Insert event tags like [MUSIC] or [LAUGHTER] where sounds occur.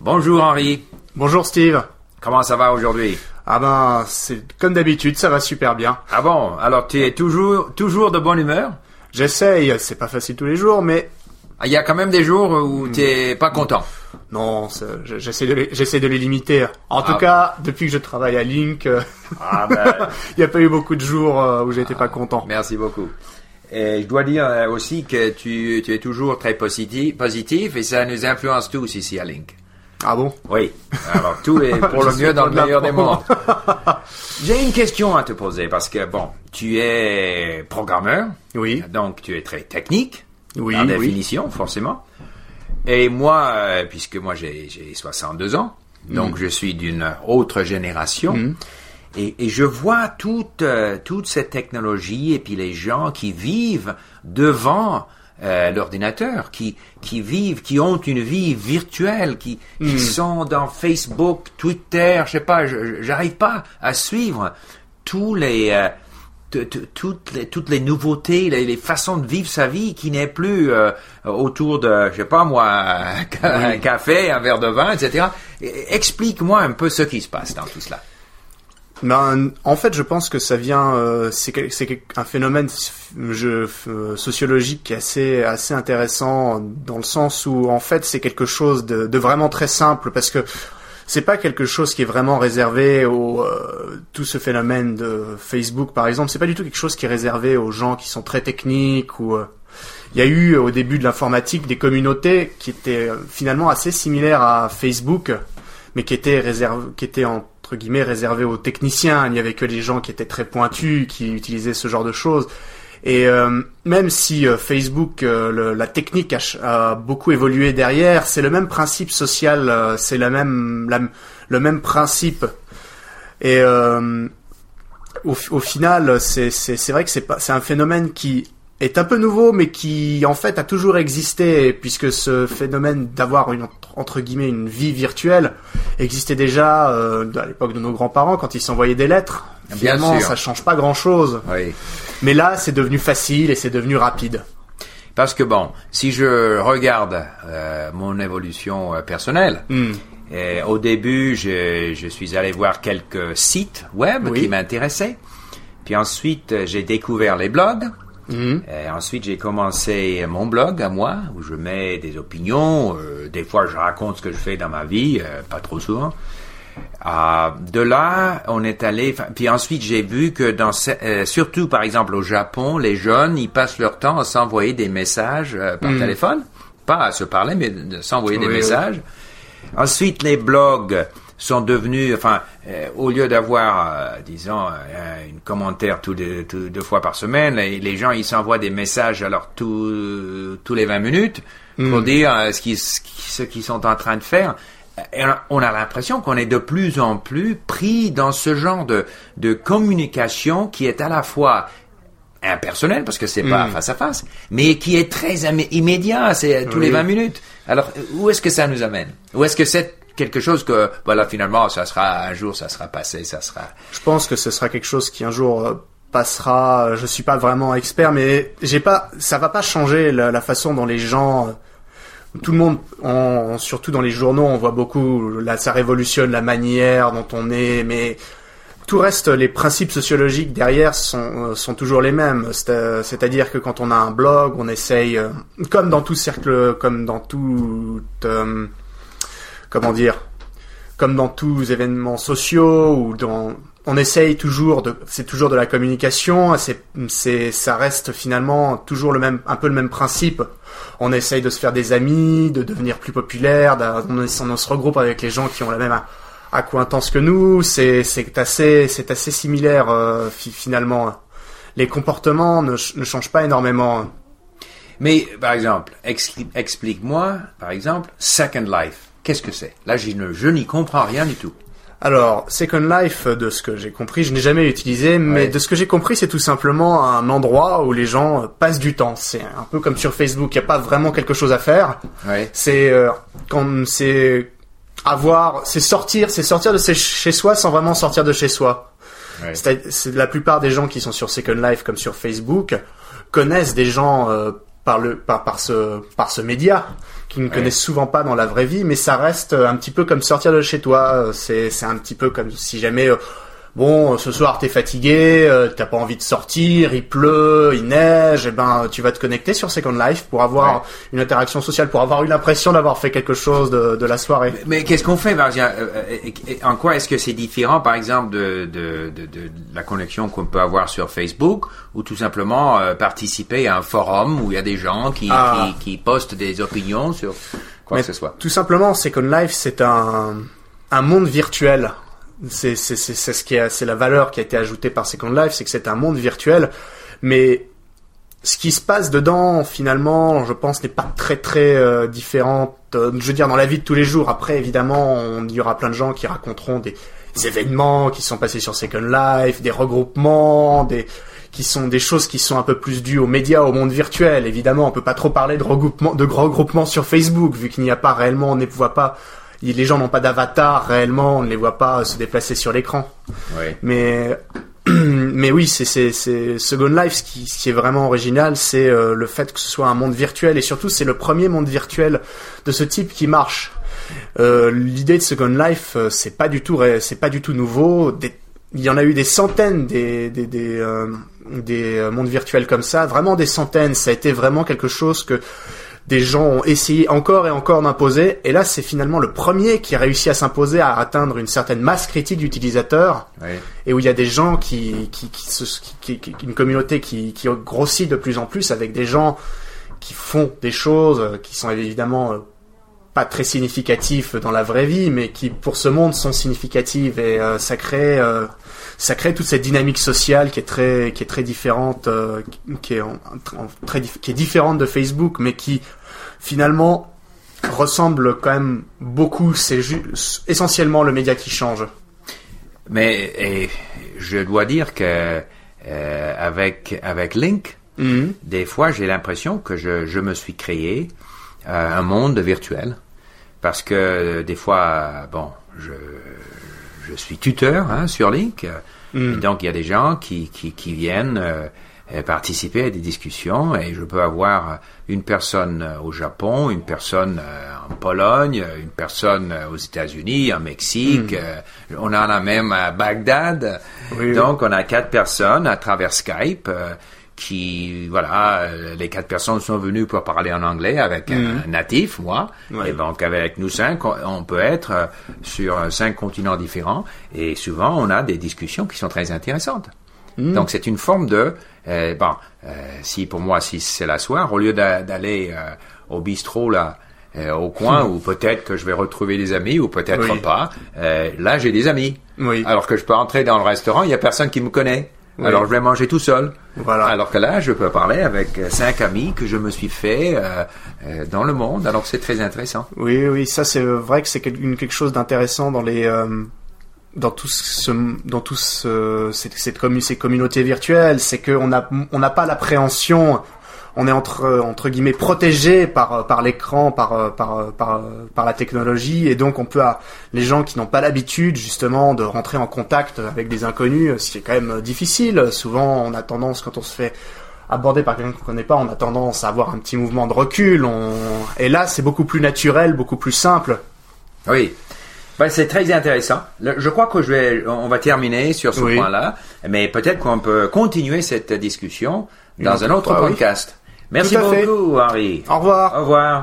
Bonjour Henri. Bonjour Steve. Comment ça va aujourd'hui? Ah ben, c'est comme d'habitude, ça va super bien. Ah bon? Alors tu es toujours, toujours de bonne humeur? J'essaye, c'est pas facile tous les jours, mais Ah, Il y a quand même des jours où tu n'es pas content. non, j'essaie de, les- de les limiter. En Ah. tout cas, depuis que je travaille à Link, euh, Ah ben, [LAUGHS] il n'y a pas eu beaucoup de jours euh, où j'étais pas content. merci beaucoup. Et je dois dire euh, aussi que tu, tu es toujours très positif, positif et ça nous influence tous ici à Link. Ah bon? Oui. Alors tout est [LAUGHS] pour le mieux dans le meilleur des mondes. [LAUGHS] J'ai une question à te poser parce que bon, tu es programmeur, Oui, donc tu es très technique. oui, par oui. définition, forcément. Et moi, euh, puisque moi j'ai j'ai 62 ans, donc je suis d'une autre génération, et, et je vois toute, euh, toute cette technologie et puis les gens qui vivent devant euh, l'ordinateur, qui, qui vivent, qui ont une vie virtuelle, qui, qui sont dans Facebook, Twitter, je sais pas, j'arrive pas à suivre tous les... euh, t- t- toutes les toutes les nouveautés, les, les façons de vivre sa vie qui n'est plus euh, autour de, je sais pas moi, un, ca- un café, un verre de vin, etc. Et- Explique-moi un peu ce qui se passe dans tout cela. Ben, en fait, je pense que ça vient, euh, c'est un phénomène sociologique qui est assez intéressant dans le sens où en fait c'est quelque chose de, vraiment très simple parce que c'est pas quelque chose qui est vraiment réservé au euh, tout ce phénomène de Facebook par exemple. C'est pas du tout quelque chose qui est réservé aux gens qui sont très techniques ou euh, il y a eu au début de l'informatique des communautés qui étaient finalement assez similaires à Facebook, mais qui étaient qui étaient entre réservées aux techniciens. Il n'y avait que les gens qui étaient très pointus qui utilisaient ce genre de choses. Et euh, même si euh, Facebook, euh, la technique a, beaucoup évolué derrière, c'est le même principe social, c'est même, le même principe. Et au, au final, c'est vrai que c'est un phénomène qui est un peu nouveau, mais qui en fait a toujours existé, puisque ce phénomène d'avoir une entre- guillemets une vie virtuelle existait déjà euh, à l'époque de nos grands-parents quand ils s'envoyaient des lettres. Bien Finalement, sûr. ça change pas grand-chose. Oui. Mais là, c'est devenu facile et c'est devenu rapide. Parce que bon, si je regarde euh, mon évolution euh, personnelle, Hmm. et au début, je, je suis allé voir quelques sites web Oui. qui m'intéressaient. Puis ensuite, j'ai découvert les blogs. Mhm. Et ensuite, j'ai commencé mon blog à moi, où je mets des opinions. euh, des fois, je raconte ce que je fais dans ma vie, euh, pas trop souvent. Euh, de là, on est allé. Puis ensuite, j'ai vu que dans, euh, surtout par exemple au Japon, les jeunes, ils passent leur temps à s'envoyer des messages euh, par téléphone, pas à se parler, mais de s'envoyer des oui. messages. Ensuite, les blogs sont devenus, enfin, euh, au lieu d'avoir, euh, disons, euh, une commentaire tous les- tous- deux fois par semaine, les, les gens ils s'envoient des messages alors tous tous les 20 minutes pour dire euh, ce qu'ils ce qu'ils- sont en train de faire. Et on a l'impression qu'on est de plus en plus pris dans ce genre de, de communication qui est à la fois impersonnel parce que c'est pas face à face, mais qui est très immédiat, c'est tous les Oui. 20 minutes. Alors où est-ce que ça nous amène? Ou est-ce que c'est quelque chose que voilà finalement ça sera un jour ça sera passé, ça sera Je pense que ce sera quelque chose qui un jour euh, passera. Je suis pas vraiment expert, mais j'ai pas. Ça va pas changer la, façon dont les gens. euh, Tout le monde, on- surtout dans les journaux, on voit beaucoup. Là, ça révolutionne la manière dont on est, mais tout reste. Les principes sociologiques derrière sont euh, sont toujours les mêmes. C'est, C'est-à-dire que quand on a un blog, on essaye, comme dans tout cercle, comme dans tout, comment dire, comme dans tous événements sociaux ou dans on essaye toujours de c'est toujours de la communication c'est ça reste finalement toujours le même un peu le même principe. On essaye de se faire des amis de devenir plus populaire on, se regroupe avec les gens qui ont la même accointance que nous. C'est c'est assez c'est assez similaire euh, fi- finalement. Les comportements ne, ne changent pas énormément. Mais par exemple, expli- explique-moi par exemple Second Life. Qu'est-ce que c'est? Là, je ne- je n'y comprends rien du tout. Alors, Second Life, de ce que j'ai compris, je n'ai jamais utilisé, mais Ouais. de ce que j'ai compris, c'est tout simplement un endroit où les gens euh, passent du temps. C'est un peu comme sur Facebook, il n'y a pas vraiment quelque chose à faire. Ouais. C'est euh, quand c'est avoir, c'est sortir, c'est sortir de chez soi sans vraiment sortir de chez soi. Ouais. C'est la plupart des gens qui sont sur Second Life comme sur Facebook connaissent des gens euh, par le par, par ce par ce média qu'ils ne connaissent souvent pas dans la vraie vie, mais ça reste un petit peu comme sortir de chez toi. C'est c'est un petit peu comme si jamais bon, ce soir t'es fatigué, euh, t'as pas envie de sortir, il pleut, il neige, et eh ben tu vas te connecter sur Second Life pour avoir une interaction sociale, pour avoir eu l'impression d'avoir fait quelque chose de, de la soirée. Mais, qu'est-ce qu'on fait, euh, euh, En quoi est-ce que c'est différent, par exemple, de, de, de, de la connexion qu'on peut avoir sur Facebook, ou tout simplement participer à un forum où il y a des gens qui, ah. qui, qui postent des opinions sur quoi que ce soit? Tout simplement, Second Life, c'est un un monde virtuel c'est c'est c'est ce qui c'est la valeur qui a été ajoutée par Second Life, c'est que c'est un monde virtuel, mais ce qui se passe dedans, finalement, je pense, n'est pas très très euh, différent. Euh, je veux dire, dans la vie de tous les jours. Après, évidemment, il y aura plein de gens qui raconteront des, événements qui sont passés sur Second Life, des regroupements, des qui sont des choses qui sont un peu plus dues aux médias, au monde virtuel. Évidemment, on peut pas trop parler de regroupement, de regroupement sur Facebook, vu qu'il n'y a pas réellement, on ne voit pas les gens n'ont pas d'avatar réellement, on ne les voit pas se déplacer sur l'écran. Mais [CLEARS THROAT] mais oui, c'est c'est Second Life ce qui, qui est vraiment original, c'est euh, le fait que ce soit un monde virtuel et surtout c'est le premier monde virtuel de ce type qui marche. Euh, L'idée de Second Life, euh, c'est pas du tout c'est pas du tout nouveau. il y en a eu des centaines des des des, euh, des mondes virtuels comme ça, vraiment des centaines. Ça a été vraiment quelque chose que des gens ont essayé encore et encore d'imposer, et là c'est finalement le premier qui a réussi à s'imposer, à atteindre une certaine masse critique d'utilisateurs, et où il y a des gens qui, qui, qui, qui, une communauté qui, qui grossit de plus en plus avec des gens qui font des choses qui sont évidemment euh, pas très significatifs dans la vraie vie, mais qui pour ce monde sont significatives et euh, ça crée euh, ça crée toute cette dynamique sociale qui est très qui est très différente, euh, qui est très qui est différente de Facebook, mais qui finalement ressemble quand même beaucoup. C'est essentiellement le média qui change. Mais et, je dois dire que euh, avec avec Link, mhm. des fois j'ai l'impression que je, je me suis créé un monde virtuel parce que des fois bon je je suis tuteur hein, sur Link. Mm. donc, il y a des gens qui, qui, qui viennent euh, euh, participer à des discussions et je peux avoir une personne euh, au Japon, une personne en Pologne, une personne aux États-Unis, en Mexique. Mm. on en a même à Bagdad. donc, on a quatre personnes à travers Skype qui, voilà, euh, les quatre personnes sont venues pour parler en anglais avec un mhm. natif, moi. Et donc, avec nous cinq, on peut être euh, sur cinq continents différents. Et souvent, on a des discussions qui sont très intéressantes. Mhm. Donc, c'est une forme de, euh, bon, si pour moi, si c'est la soirée, au lieu d'aller au bistrot, là, au coin, ou peut-être que je vais retrouver des amis, ou peut-être pas, là, j'ai des amis. Oui. Alors que je peux entrer dans le restaurant, il y a personne qui me connaît. Alors je vais manger tout seul. Voilà. Alors que là, je peux parler avec euh, cinq amis que je me suis fait euh, euh, dans le monde. Alors c'est très intéressant. Oui, oui, ça c'est vrai que c'est quelque chose d'intéressant dans les dans tout ce dans tout ce, cette, cette ces communautés virtuelles, c'est qu'on a on n'a pas l'appréhension on est entre entre guillemets protégé par par l'écran, par, par par par la technologie, et donc on peut les gens qui n'ont pas l'habitude justement de rentrer en contact avec des inconnus, ce qui est quand même difficile. Souvent, on a tendance quand on se fait aborder par quelqu'un qu'on connaît pas, on a tendance à avoir un petit mouvement de recul. On... Et là, c'est beaucoup plus naturel, beaucoup plus simple. Oui. Ben, c'est très intéressant. je crois que je vais, on va terminer sur ce point-là, mais peut-être qu'on peut continuer cette discussion dans un autre podcast. Merci beaucoup, Henri. Au revoir. Au revoir.